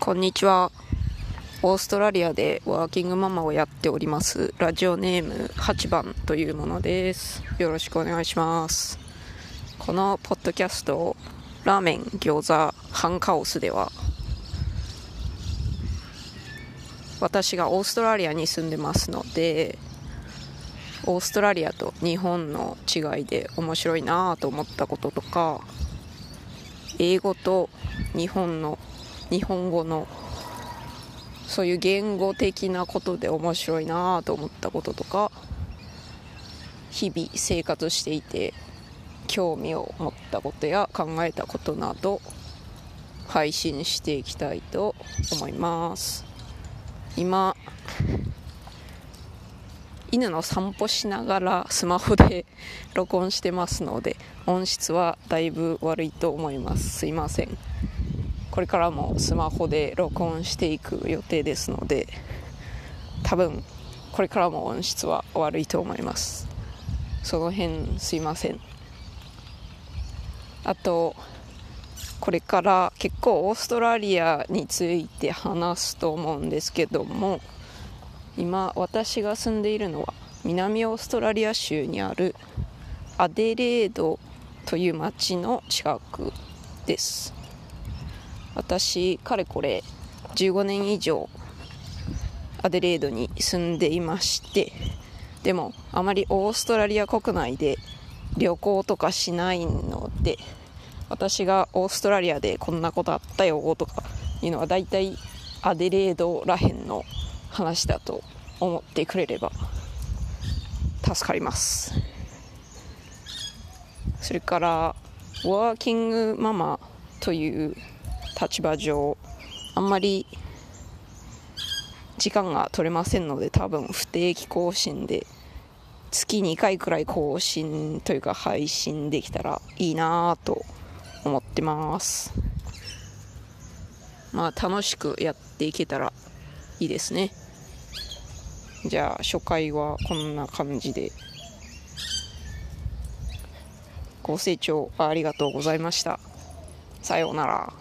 こんにちは。オーストラリアでワーキングママをやっておりますラジオネーム8番というものです。よろしくお願いします。このポッドキャストラーメン、餃子、ハンカオスでは私がオーストラリアに住んでますのでオーストラリアと日本の違いで面白いなと思ったこととか英語と日本の日本語のそういう言語的なことで面白いなと思ったこととか日々生活していて興味を持ったことや考えたことなど配信していきたいと思います。今犬の散歩しながらスマホで録音してますので音質はだいぶ悪いと思います。すいません。これからもスマホで録音していく予定ですので多分これからも音質は悪いと思います。その辺すいません。あとこれから結構オーストラリアについて話すと思うんですけども今私が住んでいるのは南オーストラリア州にあるアデレードという町の近くです。私かれこれ15年以上アデレードに住んでいましてでもあまりオーストラリア国内で旅行とかしないので私がオーストラリアでこんなことあったよとかいうのは大体アデレードらへんの話だと思ってくれれば助かります。それからワーキングママという立場上あんまり時間が取れませんので多分不定期更新で月2回くらい更新というか配信できたらいいなぁと思ってます。まあ楽しくやっていけたらいいですね。じゃあ初回はこんな感じで。ご清聴ありがとうございました。さようなら。